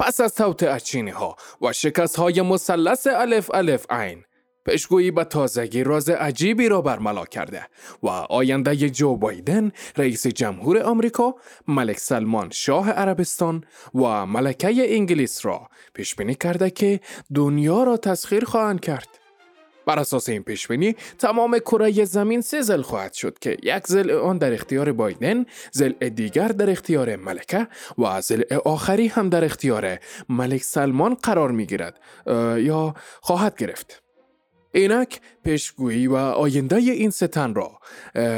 پس از توطعه چینی ها و شکست های مثلث الف الف عین پشگویی به تازگی راز عجیبی را برملا کرده و آینده جو بایدن رئیس جمهور آمریکا ملک سلمان شاه عربستان و ملکه انگلیس را پیش بینی کرده که دنیا را تسخیر خواهند کرد. بر اساس این پیش بینی تمام کره زمین سه زل خواهد شد که یک زل آن در اختیار بایدن، زل دیگر در اختیار ملکه و زل آخری هم در اختیار ملک سلمان قرار می گیرد یا خواهد گرفت. اینک پیشگویی و آینده این ستن را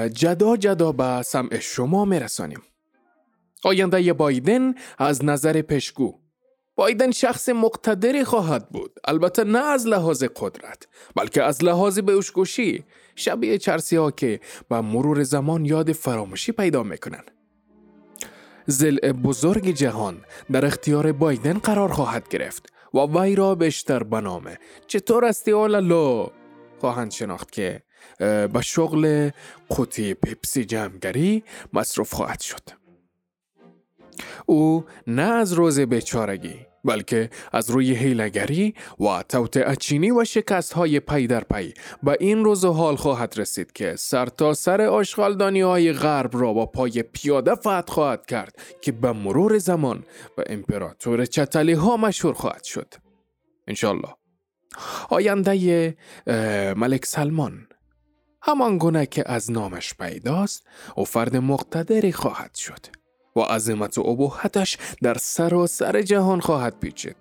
جدا جدا به سمع شما میرسانیم. آینده بایدن از نظر پیشگو بایدن شخص مقتدری خواهد بود. البته نه از لحاظ قدرت بلکه از لحاظ بهوشگوشی شبیه چرسی ها که با مرور زمان یاد فراموشی پیدا می‌کنن. زل بزرگ جهان در اختیار بایدن قرار خواهد گرفت و وی را بیشتر بنامه چطور استی لو خواهند شناخت که به شغل قوطی پپسی جمعگری مصروف خواهد شد. او نه از روز بیچارگی بلکه از روی هیلگری و توت چینی و شکست های پی در پی به این روز حال خواهد رسید که سر تا سر آشغالدانی های غرب را با پای پیاده فتح خواهد کرد که به مرور زمان به امپراتور چتلی ها مشهور خواهد شد. انشالله آینده ملک سلمان. همان گونه که از نامش پیداست و فرد مقتدری خواهد شد. و عظمت و ابهتش در سراسر جهان خواهد پیچید.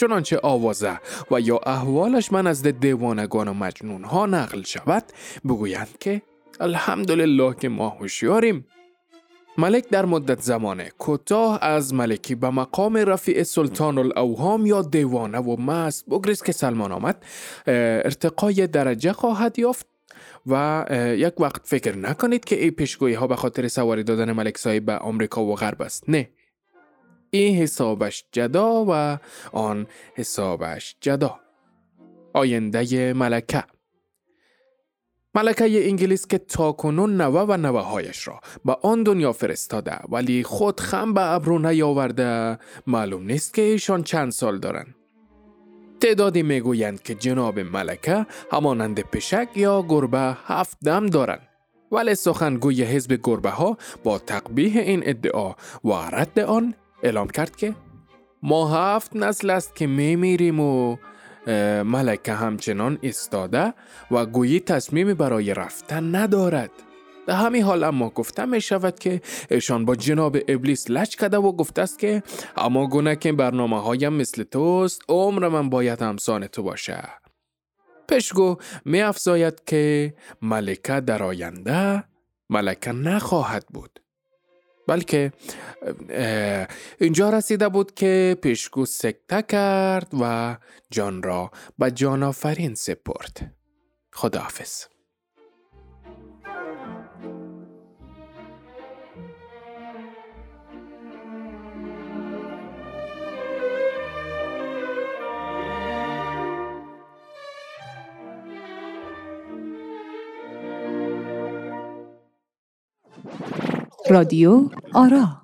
چنانچه آوازه و یا احوالش من از دیوانگان و مجنون ها نقل شود بگویند که الحمدلله که ما هوشیاریم. ملک در مدت زمان کوتاه از ملکی به مقام رفیع سلطان الاوهام یا دیوانه و مست بگریز که سلمان آمد ارتقای درجه خواهد یافت. و یک وقت فکر نکنید که این پیشگویی ها به خاطر سواری دادن ملک صاحب به آمریکا و غرب است. نه. این حسابش جدا و آن حسابش جدا. آینده ملکه. ملکه انگلیس که تاکنون نوه و نوه هایش را به آن دنیا فرستاده ولی خود خم به ابرو نیاورده. معلوم نیست که ایشان چند سال دارند. تعدادی می‌گویند که جناب ملکه همانند پشک یا گربه هفت دم دارند. ولی سخنگوی حزب گربه ها با تقبیه این ادعا و رد آن اعلام کرد که ما هفت نسل است که میمیریم و ملکه همچنان استاده و گویی تصمیمی برای رفتن ندارد. در همین حال اما گفته می شود که ایشان با جناب ابلیس لچ کده و گفته است که اما گونه که برنامه هایم مثل توست عمر من باید همسان تو باشه. پشگو می افزاید که ملکه در آینده ملکه نخواهد بود. بلکه اینجا رسیده بود که پیشگو سکته کرد و جان را به جان آفرین سپرد. خداحافظ. رادیو آرا.